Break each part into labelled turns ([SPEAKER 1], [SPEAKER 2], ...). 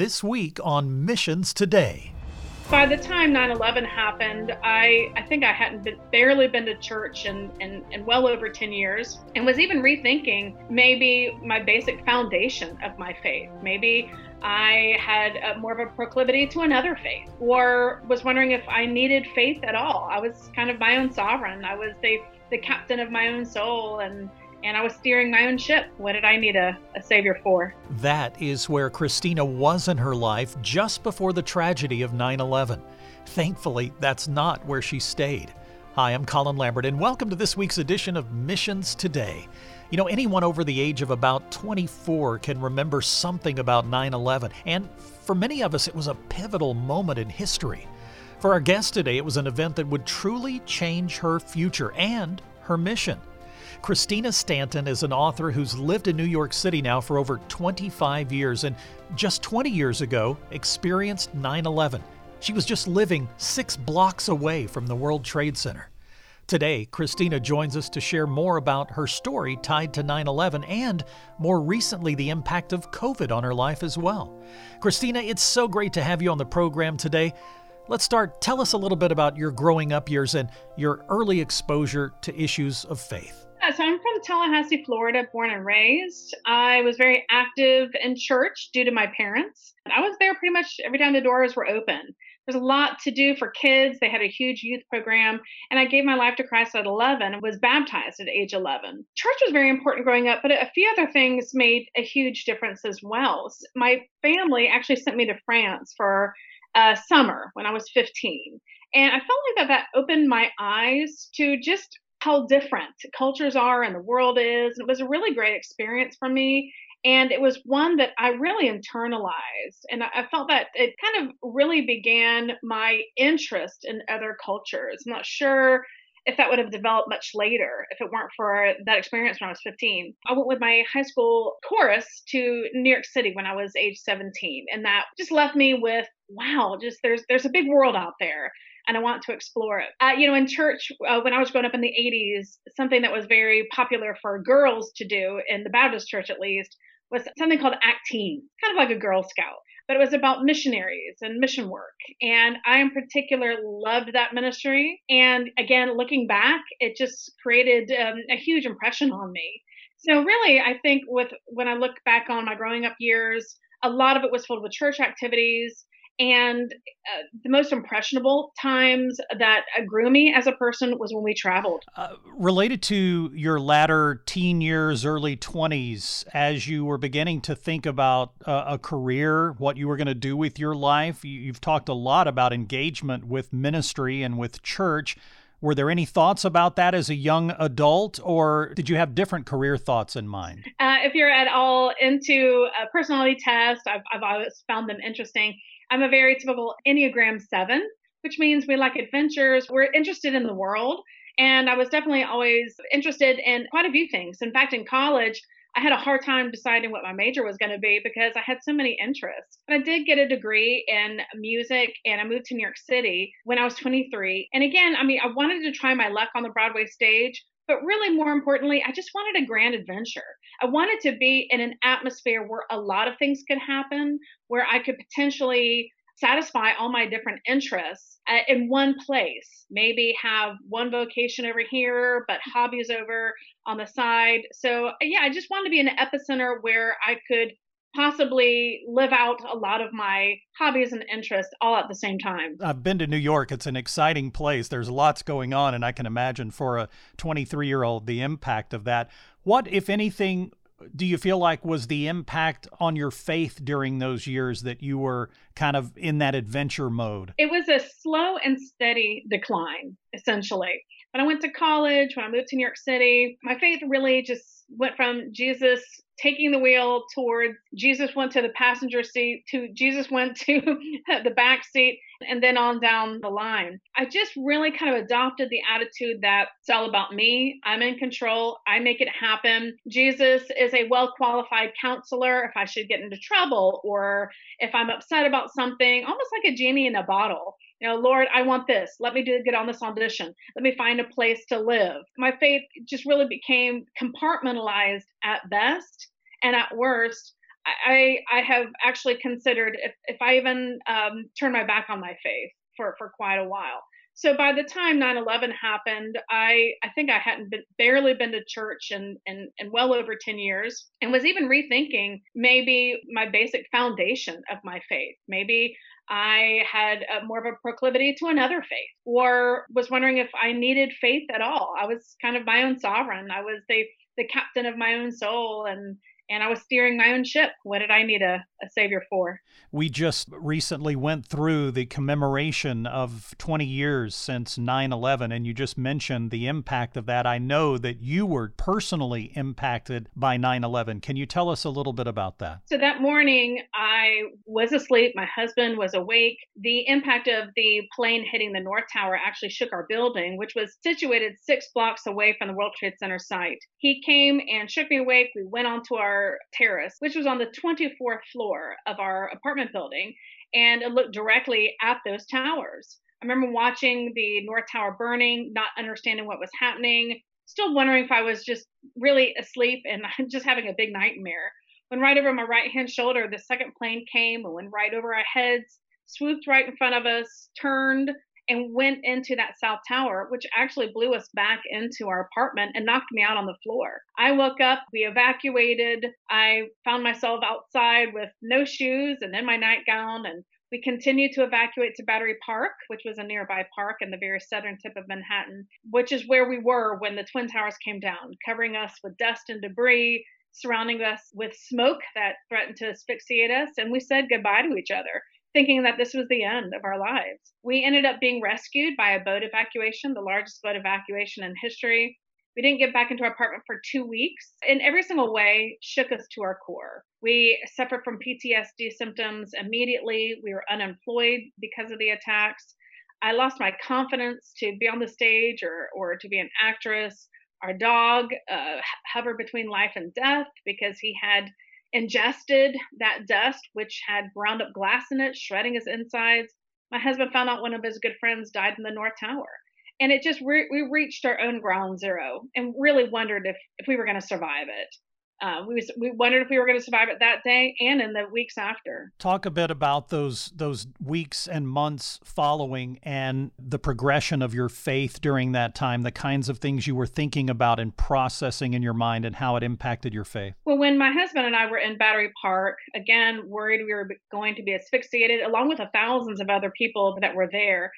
[SPEAKER 1] this week on Missions Today.
[SPEAKER 2] By the time 9/11 happened, I I think I hadn't been, barely been to church in, in, in well over 10 years, and was even rethinking maybe my basic foundation of my faith. Maybe I had a, more of a proclivity to another faith, or was wondering if I needed faith at all. I was kind of my own sovereign. I was the the captain of my own soul, and and I was steering my own ship. What did I need a, a savior for?
[SPEAKER 1] That is where Christina was in her life just before the tragedy of 9 11. Thankfully, that's not where she stayed. Hi, I'm Colin Lambert, and welcome to this week's edition of Missions Today. You know, anyone over the age of about 24 can remember something about 9 11, and for many of us, it was a pivotal moment in history. For our guest today, it was an event that would truly change her future and her mission. Christina Stanton is an author who's lived in New York City now for over 25 years and just 20 years ago experienced 9 11. She was just living six blocks away from the World Trade Center. Today, Christina joins us to share more about her story tied to 9 11 and, more recently, the impact of COVID on her life as well. Christina, it's so great to have you on the program today. Let's start. Tell us a little bit about your growing up years and your early exposure to issues of faith.
[SPEAKER 2] Yeah, so I'm from Tallahassee, Florida, born and raised. I was very active in church due to my parents. I was there pretty much every time the doors were open. There's a lot to do for kids. They had a huge youth program, and I gave my life to Christ at 11 and was baptized at age 11. Church was very important growing up, but a few other things made a huge difference as well. My family actually sent me to France for uh, summer when I was 15. And I felt like that that opened my eyes to just how different cultures are and the world is. It was a really great experience for me. And it was one that I really internalized. And I felt that it kind of really began my interest in other cultures. I'm not sure if that would have developed much later if it weren't for that experience when I was 15. I went with my high school chorus to New York City when I was age 17 and that just left me with wow, just there's there's a big world out there and I want to explore it. Uh, you know, in church, uh, when I was growing up in the 80s, something that was very popular for girls to do, in the Baptist church at least, was something called Act Teen, kind of like a Girl Scout. But it was about missionaries and mission work. And I, in particular, loved that ministry. And again, looking back, it just created um, a huge impression on me. So, really, I think with when I look back on my growing up years, a lot of it was filled with church activities and uh, the most impressionable times that grew me as a person was when we traveled. Uh,
[SPEAKER 1] related to your latter teen years, early 20s, as you were beginning to think about uh, a career, what you were going to do with your life, you, you've talked a lot about engagement with ministry and with church. Were there any thoughts about that as a young adult, or did you have different career thoughts in mind?
[SPEAKER 2] Uh, if you're at all into a personality test, I've, I've always found them interesting. I'm a very typical Enneagram 7, which means we like adventures. We're interested in the world. And I was definitely always interested in quite a few things. In fact, in college, I had a hard time deciding what my major was going to be because I had so many interests. But I did get a degree in music and I moved to New York City when I was 23. And again, I mean, I wanted to try my luck on the Broadway stage, but really more importantly, I just wanted a grand adventure. I wanted to be in an atmosphere where a lot of things could happen, where I could potentially satisfy all my different interests uh, in one place. Maybe have one vocation over here, but hobbies over on the side. So, yeah, I just wanted to be in an epicenter where I could possibly live out a lot of my hobbies and interests all at the same time.
[SPEAKER 1] I've been to New York. It's an exciting place. There's lots going on, and I can imagine for a 23 year old the impact of that. What, if anything, do you feel like was the impact on your faith during those years that you were kind of in that adventure mode?
[SPEAKER 2] It was a slow and steady decline, essentially. When I went to college, when I moved to New York City, my faith really just went from Jesus taking the wheel towards Jesus went to the passenger seat to Jesus went to the back seat and then on down the line. I just really kind of adopted the attitude that it's all about me. I'm in control. I make it happen. Jesus is a well qualified counselor if I should get into trouble or if I'm upset about something, almost like a genie in a bottle. You know, Lord, I want this. Let me do get on this audition. Let me find a place to live. My faith just really became compartmentalized at best and at worst, I I have actually considered if if I even um, turn my back on my faith for for quite a while. So by the time 9/11 happened, I I think I hadn't been barely been to church in, in in well over 10 years, and was even rethinking maybe my basic foundation of my faith. Maybe I had a, more of a proclivity to another faith, or was wondering if I needed faith at all. I was kind of my own sovereign. I was the the captain of my own soul, and and I was steering my own ship. What did I need a, a savior for?
[SPEAKER 1] We just recently went through the commemoration of 20 years since 9 11, and you just mentioned the impact of that. I know that you were personally impacted by 9 11. Can you tell us a little bit about that?
[SPEAKER 2] So that morning, I was asleep. My husband was awake. The impact of the plane hitting the North Tower actually shook our building, which was situated six blocks away from the World Trade Center site. He came and shook me awake. We went onto our terrace, which was on the 24th floor of our apartment building, and it looked directly at those towers. I remember watching the North Tower burning, not understanding what was happening, still wondering if I was just really asleep and just having a big nightmare. When right over my right hand shoulder, the second plane came and went right over our heads, swooped right in front of us, turned, and went into that South Tower, which actually blew us back into our apartment and knocked me out on the floor. I woke up, we evacuated. I found myself outside with no shoes and in my nightgown and we continued to evacuate to Battery Park, which was a nearby park in the very southern tip of Manhattan, which is where we were when the Twin Towers came down, covering us with dust and debris, surrounding us with smoke that threatened to asphyxiate us. And we said goodbye to each other thinking that this was the end of our lives. We ended up being rescued by a boat evacuation, the largest boat evacuation in history. We didn't get back into our apartment for two weeks. In every single way, shook us to our core. We suffered from PTSD symptoms immediately. We were unemployed because of the attacks. I lost my confidence to be on the stage or, or to be an actress. Our dog uh, hovered between life and death because he had ingested that dust, which had ground up glass in it, shredding his insides. My husband found out one of his good friends died in the North Tower. And it just, re- we reached our own ground zero and really wondered if, if we were going to survive it. Uh, we was, we wondered if we were going to survive it that day and in the weeks after.
[SPEAKER 1] Talk a bit about those those weeks and months following and the progression of your faith during that time, the kinds of things you were thinking about and processing in your mind, and how it impacted your faith.
[SPEAKER 2] Well, when my husband and I were in Battery Park, again worried we were going to be asphyxiated, along with the thousands of other people that were there.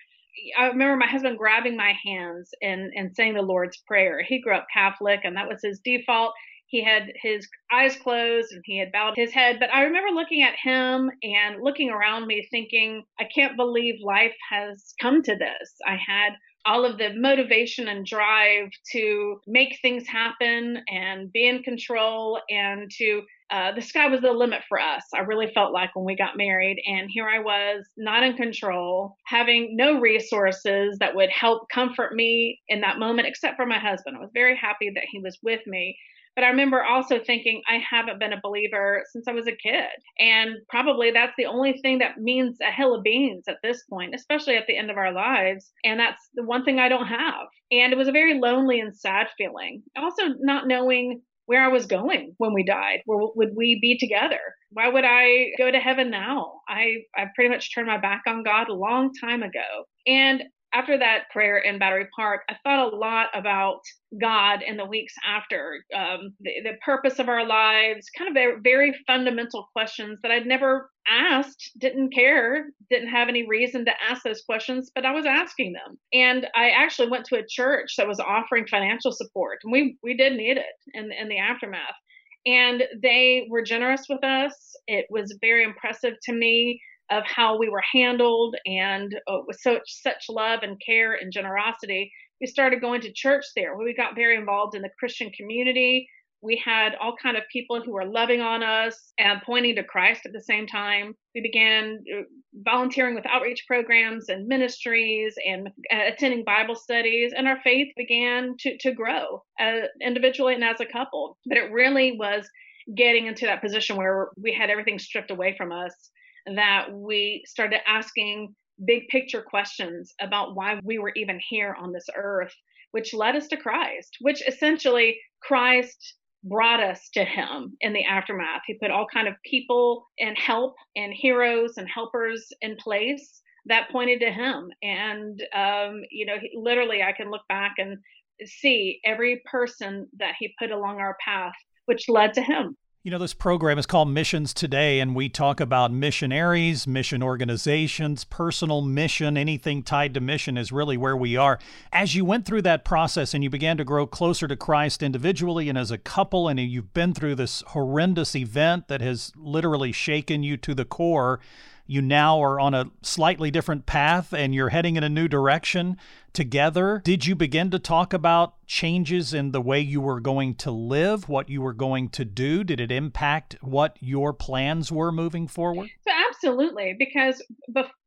[SPEAKER 2] I remember my husband grabbing my hands and, and saying the Lord's Prayer. He grew up Catholic, and that was his default he had his eyes closed and he had bowed his head. But I remember looking at him and looking around me thinking, I can't believe life has come to this. I had all of the motivation and drive to make things happen and be in control and to uh, the sky was the limit for us. I really felt like when we got married, and here I was, not in control, having no resources that would help comfort me in that moment, except for my husband. I was very happy that he was with me. But I remember also thinking, I haven't been a believer since I was a kid. And probably that's the only thing that means a hill of beans at this point, especially at the end of our lives. And that's the one thing I don't have. And it was a very lonely and sad feeling. Also, not knowing where I was going when we died. Where would we be together? Why would I go to heaven now? I, I pretty much turned my back on God a long time ago. And after that prayer in Battery Park, I thought a lot about God in the weeks after, um, the, the, purpose of our lives, kind of very, very fundamental questions that I'd never asked, didn't care, didn't have any reason to ask those questions, but I was asking them. And I actually went to a church that was offering financial support, and we we did need it in in the aftermath. And they were generous with us. It was very impressive to me of how we were handled and uh, with such such love and care and generosity we started going to church there. We got very involved in the christian community. We had all kind of people who were loving on us and pointing to christ at the same time. We began uh, volunteering with outreach programs and ministries and uh, attending bible studies and our faith began to, to grow uh, individually and as a couple. But it really was getting into that position where we had everything stripped away from us that we started asking big picture questions about why we were even here on this earth, which led us to Christ, which essentially Christ brought us to him in the aftermath. He put all kind of people and help and heroes and helpers in place that pointed to him. And um, you know, he, literally, I can look back and see every person that he put along our path, which led to him.
[SPEAKER 1] You know, this program is called Missions Today, and we talk about missionaries, mission organizations, personal mission, anything tied to mission is really where we are. As you went through that process and you began to grow closer to Christ individually and as a couple, and you've been through this horrendous event that has literally shaken you to the core, you now are on a slightly different path and you're heading in a new direction together. Did you begin to talk about changes in the way you were going to live, what you were going to do? Did it impact what your plans were moving forward?
[SPEAKER 2] So, absolutely, because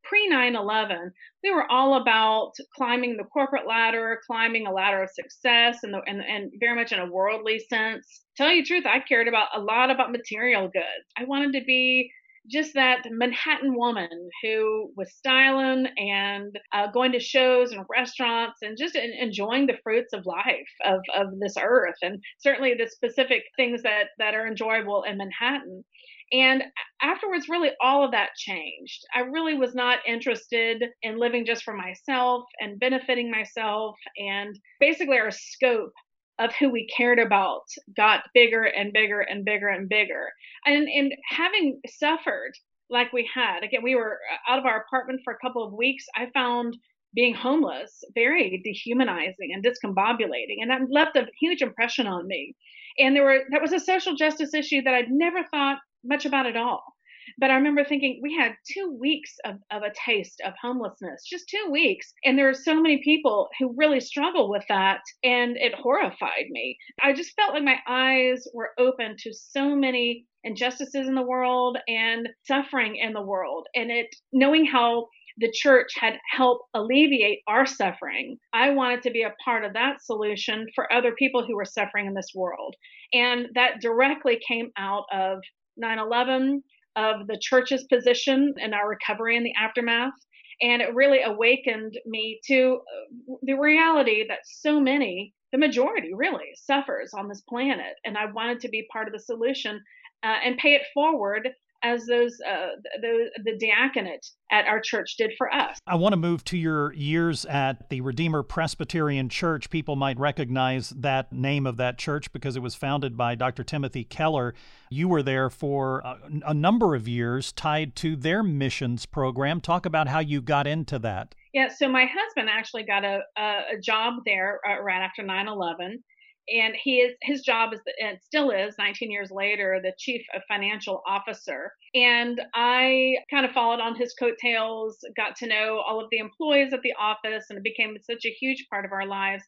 [SPEAKER 2] pre 9 11, we were all about climbing the corporate ladder, climbing a ladder of success, and, the, and, and very much in a worldly sense. Tell you the truth, I cared about a lot about material goods. I wanted to be just that Manhattan woman who was styling and uh, going to shows and restaurants and just enjoying the fruits of life of, of this earth and certainly the specific things that, that are enjoyable in Manhattan. And afterwards, really all of that changed. I really was not interested in living just for myself and benefiting myself. And basically, our scope of who we cared about got bigger and bigger and bigger and bigger. And and having suffered like we had, again, we were uh, out of our apartment for a couple of weeks. I found being homeless very dehumanizing and discombobulating, and that left a huge impression on me. And there were that was a social justice issue that I'd never thought much about at all. But I remember thinking we had two weeks of, of a taste of homelessness, just two weeks. And there are so many people who really struggle with that. And it horrified me. I just felt like my eyes were open to so many injustices in the world and suffering in the world. And it knowing how the church had helped alleviate our suffering. I wanted to be a part of that solution for other people who were suffering in this world. And that directly came out of 9 11 of the church's position in our recovery in the aftermath. And it really awakened me to uh, the reality that so many, the majority really, suffers on this planet. And I wanted to be part of the solution uh, and pay it forward as those uh, the the diaconate at our church did for us.
[SPEAKER 1] I want to move to your years at the Redeemer Presbyterian Church. People might recognize that name of that church because it was founded by Dr. Timothy Keller. You were there for a, a number of years tied to their missions program. Talk about how you got into that.
[SPEAKER 2] Yeah, so my husband actually got a, a, job there uh, right after 9 11 and he is his job is and still is 19 years later the chief of financial officer. And i kind of followed on his coattails got to know all of the employees at the office and it became such a huge part of our lives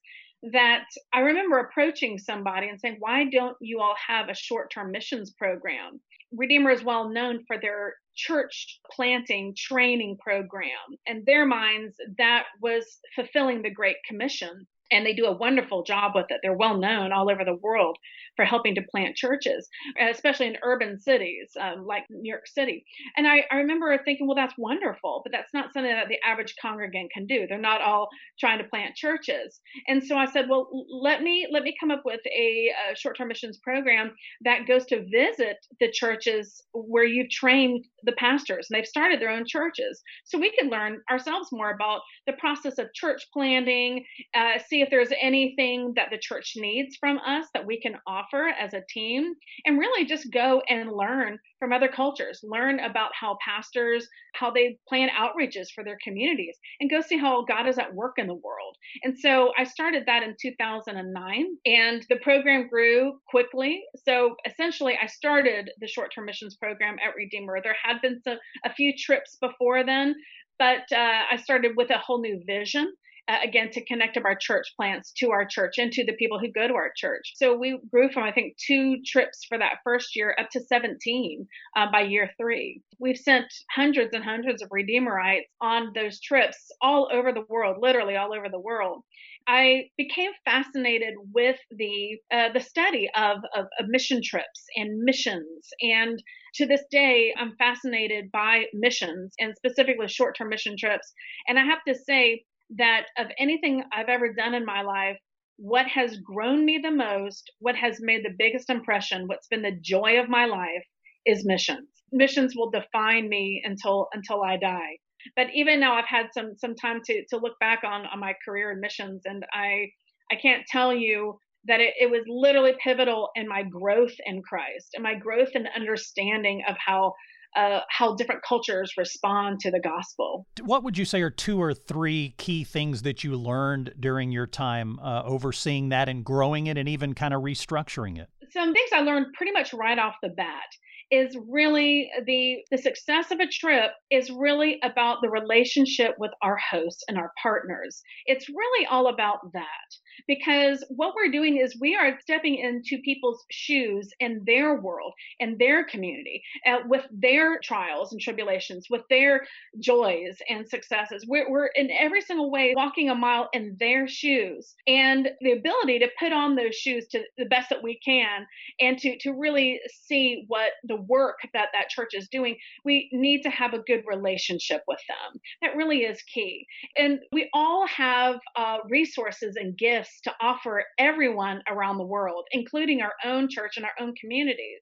[SPEAKER 2] that i remember approaching somebody and saying why don't you all have a short-term missions program? Redeemer is well known for their church planting training program. In their minds that was fulfilling the great commission and they do a wonderful job with it. They're well known all over the world for helping to plant churches, especially in urban cities um, like New York City. And I, I, remember thinking, well, that's wonderful, but that's not something that the average congregant can do. They're not all trying to plant churches. And so I said, well, let me let me come up with a, a short-term missions program that goes to visit the churches where you've trained the pastors and they've started their own churches, so we can learn ourselves more about the process of church planting. Uh, see if there's anything that the church needs from us that we can offer as a team, and really just go and learn from other cultures, learn about how pastors, how they plan outreaches for their communities, and go see how God is at work in the world. And so I started that in 2009, and the program grew quickly. So essentially, I started the short term missions program at Redeemer. There had been some, a few trips before then, but uh, I started with a whole new vision uh, again to connect of our church plants to our church and to the people who go to our church. So we grew from I think two trips for that first year up to 17 uh, by year three. We've sent hundreds and hundreds of Redeemerites on those trips all over the world, literally all over the world. I became fascinated with the uh, the study of, of, of mission trips and missions, and to this day, I'm fascinated by missions and specifically short term mission trips. And I have to say, that of anything I've ever done in my life, what has grown me the most, what has made the biggest impression, what's been the joy of my life is missions. Missions will define me until until I die. But even now I've had some some time to to look back on on my career in missions and I I can't tell you that it, it was literally pivotal in my growth in Christ and my growth and understanding of how uh, how different cultures respond to the gospel.
[SPEAKER 1] What would you say are two or three key things that you learned during your time uh, overseeing that and growing it and even kind of restructuring it?
[SPEAKER 2] Some things I learned pretty much right off the bat is really the the success of a trip is really about the relationship with our hosts and our partners. It's really all about that because what we're doing is we are stepping into people's shoes in their world in their community uh, with their trials and tribulations with their joys and successes we're, we're in every single way walking a mile in their shoes and the ability to put on those shoes to the best that we can and to to really see what the work that that church is doing we need to have a good relationship with them that really is key and we all have uh, resources and gifts to offer everyone around the world, including our own church and our own communities.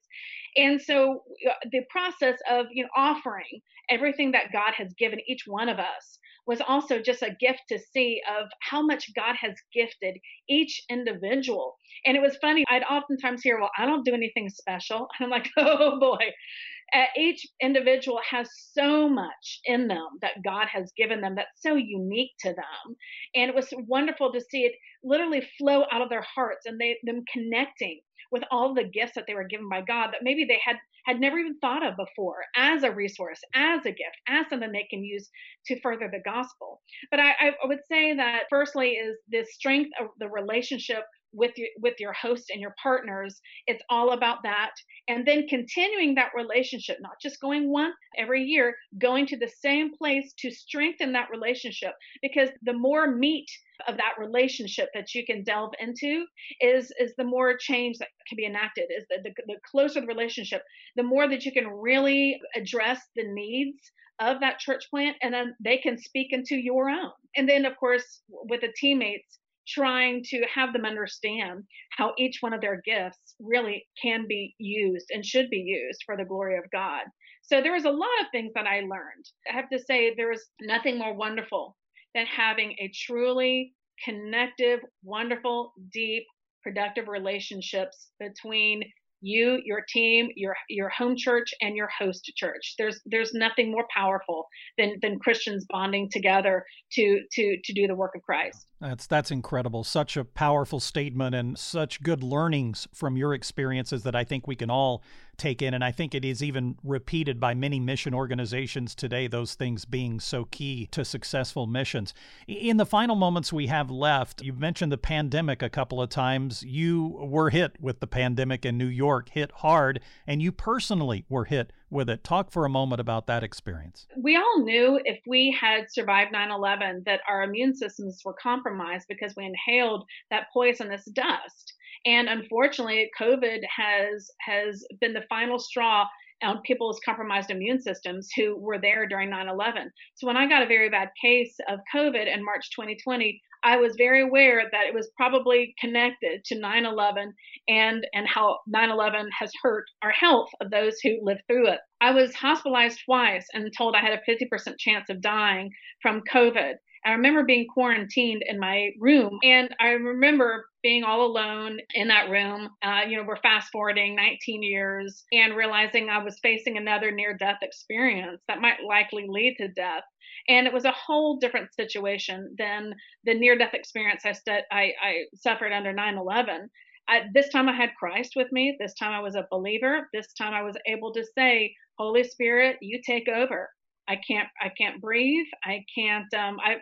[SPEAKER 2] And so uh, the process of you know offering everything that God has given each one of us was also just a gift to see of how much God has gifted each individual. And it was funny, I'd oftentimes hear, well, I don't do anything special. And I'm like, oh boy, uh, each individual has so much in them that God has given them that's so unique to them. And it was wonderful to see it literally flow out of their hearts and they them connecting with all the gifts that they were given by God that maybe they had had never even thought of before as a resource, as a gift, as something they can use to further the gospel. But I, I would say that firstly is the strength of the relationship with your, with your host and your partners. It's all about that. And then continuing that relationship, not just going one every year, going to the same place to strengthen that relationship. Because the more meat of that relationship that you can delve into is is the more change that can be enacted is the, the, the closer the relationship the more that you can really address the needs of that church plant and then they can speak into your own and then of course with the teammates trying to have them understand how each one of their gifts really can be used and should be used for the glory of God. So there was a lot of things that I learned. I have to say there was nothing more wonderful than having a truly connective, wonderful, deep, productive relationships between you, your team, your your home church, and your host church. There's there's nothing more powerful than than Christians bonding together to to to do the work of Christ.
[SPEAKER 1] That's that's incredible. Such a powerful statement and such good learnings from your experiences that I think we can all take in. And I think it is even repeated by many mission organizations today, those things being so key to successful missions. In the final moments we have left, you've mentioned the pandemic a couple of times. You were hit with the pandemic in New York, hit hard, and you personally were hit with it. Talk for a moment about that experience.
[SPEAKER 2] We all knew if we had survived 9 11 that our immune systems were compromised because we inhaled that poisonous dust. And unfortunately, COVID has has been the final straw on people's compromised immune systems who were there during 9/11. So when I got a very bad case of COVID in March 2020, I was very aware that it was probably connected to 9/11 and and how 9/11 has hurt our health of those who lived through it. I was hospitalized twice and told I had a 50% chance of dying from COVID. I remember being quarantined in my room, and I remember being all alone in that room. Uh, you know, we're fast forwarding 19 years and realizing I was facing another near death experience that might likely lead to death. And it was a whole different situation than the near death experience I, st- I, I suffered under 9 11. this time I had Christ with me. This time I was a believer. This time I was able to say, Holy Spirit, you take over. I can't I can't breathe. I can't um I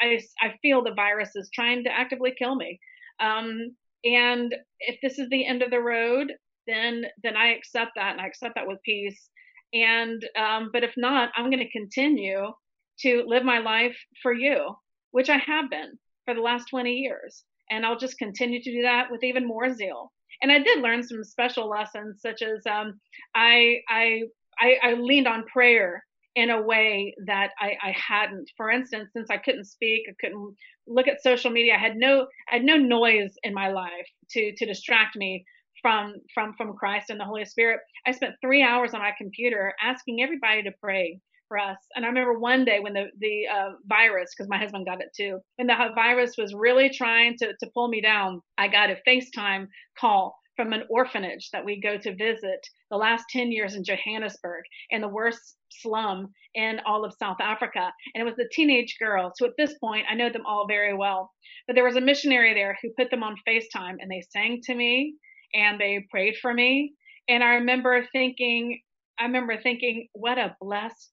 [SPEAKER 2] I I feel the virus is trying to actively kill me. Um and if this is the end of the road, then then I accept that and I accept that with peace. And um but if not, I'm going to continue to live my life for you, which I have been for the last 20 years. And I'll just continue to do that with even more zeal. And I did learn some special lessons, such as um, I, I I, I leaned on prayer in a way that I, I hadn't. For instance, since I couldn't speak, I couldn't look at social media. I had no I had no noise in my life to to distract me from from from Christ and the Holy Spirit. I spent three hours on my computer asking everybody to pray for us. And I remember one day when the the uh, virus, because my husband got it too, when the virus was really trying to to pull me down, I got a FaceTime call from an orphanage that we go to visit the last 10 years in Johannesburg in the worst slum in all of South Africa. And it was the teenage girls who, at this point, I know them all very well. But there was a missionary there who put them on FaceTime and they sang to me and they prayed for me. And I remember thinking, I remember thinking, what a blessed,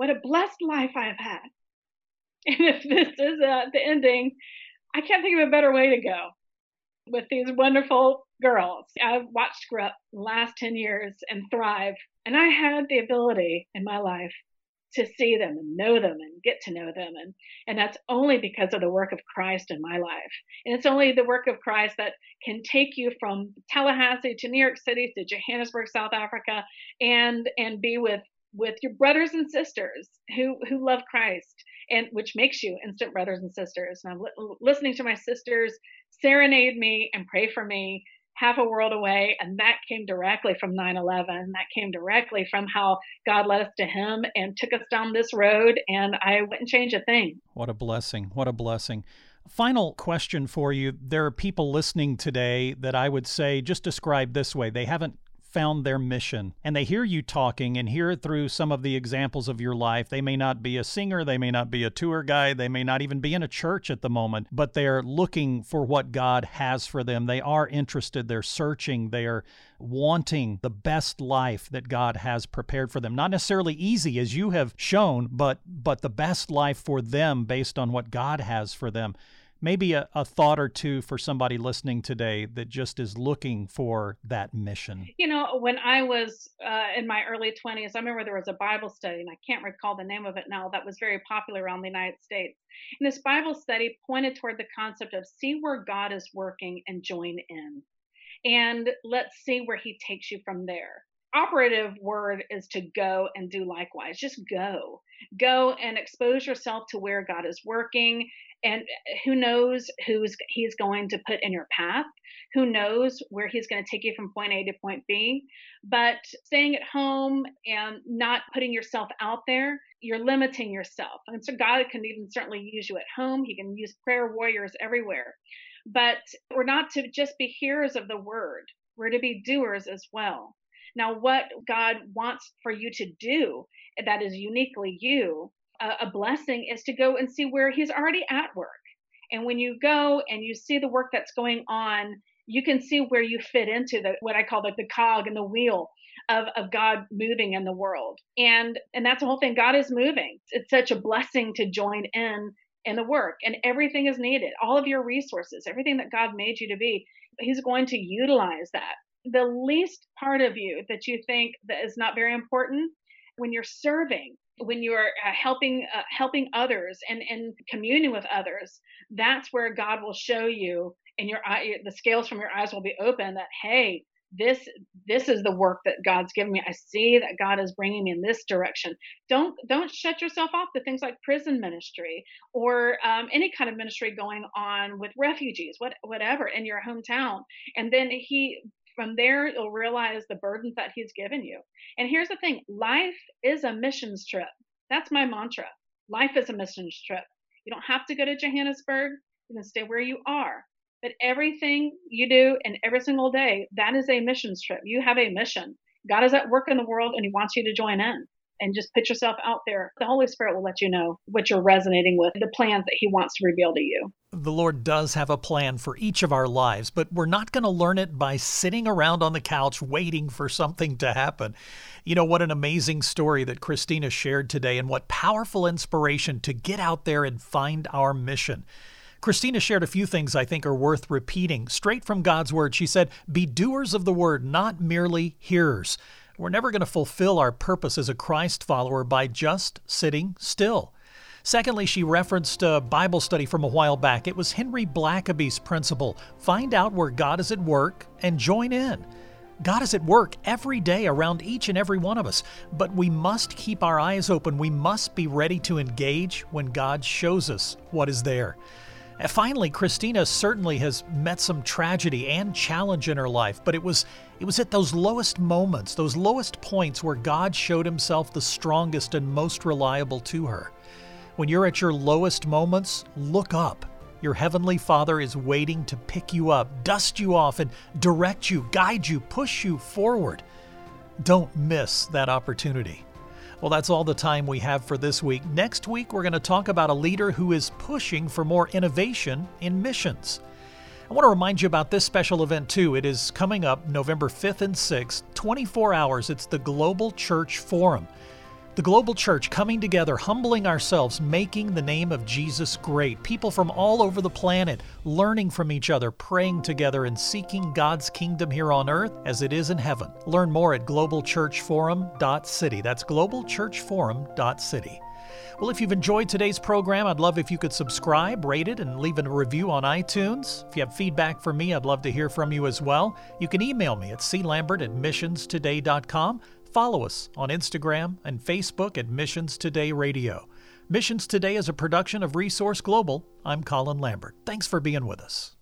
[SPEAKER 2] what a blessed life I've had. And if this is uh, the ending, I can't think of a better way to go with these wonderful girls. I've watched grow up the last 10 years and thrive. And I had the ability in my life to see them and know them and get to know them. And, and that's only because of the work of Christ in my life. And it's only the work of Christ that can take you from Tallahassee to New York City to Johannesburg, South Africa, and, and be with, with your brothers and sisters who, who love Christ and which makes you instant brothers and sisters. And I'm li- listening to my sisters serenade me and pray for me half a world away. And that came directly from 9 11. That came directly from how God led us to Him and took us down this road. And I wouldn't change a thing.
[SPEAKER 1] What a blessing. What a blessing. Final question for you. There are people listening today that I would say just describe this way. They haven't found their mission and they hear you talking and hear it through some of the examples of your life. They may not be a singer, they may not be a tour guide, they may not even be in a church at the moment, but they're looking for what God has for them. They are interested, they're searching, they are wanting the best life that God has prepared for them. Not necessarily easy as you have shown, but but the best life for them based on what God has for them maybe a, a thought or two for somebody listening today that just is looking for that mission?
[SPEAKER 2] You know, when I was uh, in my early 20s, I remember there was a Bible study, and I can't recall the name of it now, that was very popular around the United States. And this Bible study pointed toward the concept of see where God is working and join in. And let's see where he takes you from there operative word is to go and do likewise. Just go. Go and expose yourself to where God is working and eh, who knows who's he's going to put in your path. Who knows where he's going to take you from point a to point b. But staying at home and not putting yourself out there you're limiting yourself. And so god can even certainly use you at home. He can use prayer warriors everywhere. But we're not to just be hearers of the word. We're to be doers as well. Now what god wants for you to do that is uniquely you a, blessing is to go and see where he's already at work. And when you go and you see the work that's going on, you can see where you fit into the what I call the, the cog and the wheel of, of God moving in the world. And and that's the whole thing. God is moving. It's such a blessing to join in in the work. And everything is needed. All of your resources, everything that God made you to be, He's going to utilize that. The least part of you that you think that is not very important, when you're serving, when you're uh, helping uh, helping others and and communing with others that's where god will show you and your eye the scales from your eyes will be open that hey this this is the work that god's given me. I see that god is bringing me in this direction. Don't don't shut yourself off to things like prison ministry or um, any kind of ministry going on with refugees what whatever in your hometown. And then he from there, you'll realize the burdens that He's given you. And here's the thing life is a missions trip. That's my mantra. Life is a missions trip. You don't have to go to Johannesburg, you can stay where you are. But everything you do and every single day, that is a missions trip. You have a mission. God is at work in the world and He wants you to join in and just put yourself out there. The Holy Spirit will let you know what you're resonating with, the plans that He wants to reveal to you.
[SPEAKER 1] The Lord does have a plan for each of our lives, but we're not going to learn it by sitting around on the couch waiting for something to happen. You know, what an amazing story that Christina shared today, and what powerful inspiration to get out there and find our mission. Christina shared a few things I think are worth repeating straight from God's Word. She said, Be doers of the Word, not merely hearers. We're never going to fulfill our purpose as a Christ follower by just sitting still. Secondly, she referenced a Bible study from a while back. It was Henry Blackaby's principle find out where God is at work and join in. God is at work every day around each and every one of us, but we must keep our eyes open. We must be ready to engage when God shows us what is there. Finally, Christina certainly has met some tragedy and challenge in her life, but it was it was at those lowest moments, those lowest points where God showed himself the strongest and most reliable to her. When you're at your lowest moments, look up your Heavenly Father is waiting to pick you up, dust you off, and direct you, guide you, push you forward. Don't miss that opportunity. Well, that's all the time we have for this week. Next week, we're going to talk about a leader who is pushing for more innovation in missions. I want to remind you about this special event too. It is coming up November 5th and 6th, 24 hours. It's the Global Church Forum. The global church coming together, humbling ourselves, making the name of Jesus great. People from all over the planet learning from each other, praying together, and seeking God's kingdom here on earth as it is in heaven. Learn more at globalchurchforum.city. That's globalchurchforum.city. Well, if you've enjoyed today's program, I'd love if you could subscribe, rate it, and leave a review on iTunes. If you have feedback for me, I'd love to hear from you as well. You can email me at clambert at missionstoday.com. Follow us on Instagram and Facebook at Missions Today Radio. Missions Today is a production of Resource Global. I'm Colin Lambert. Thanks for being with us.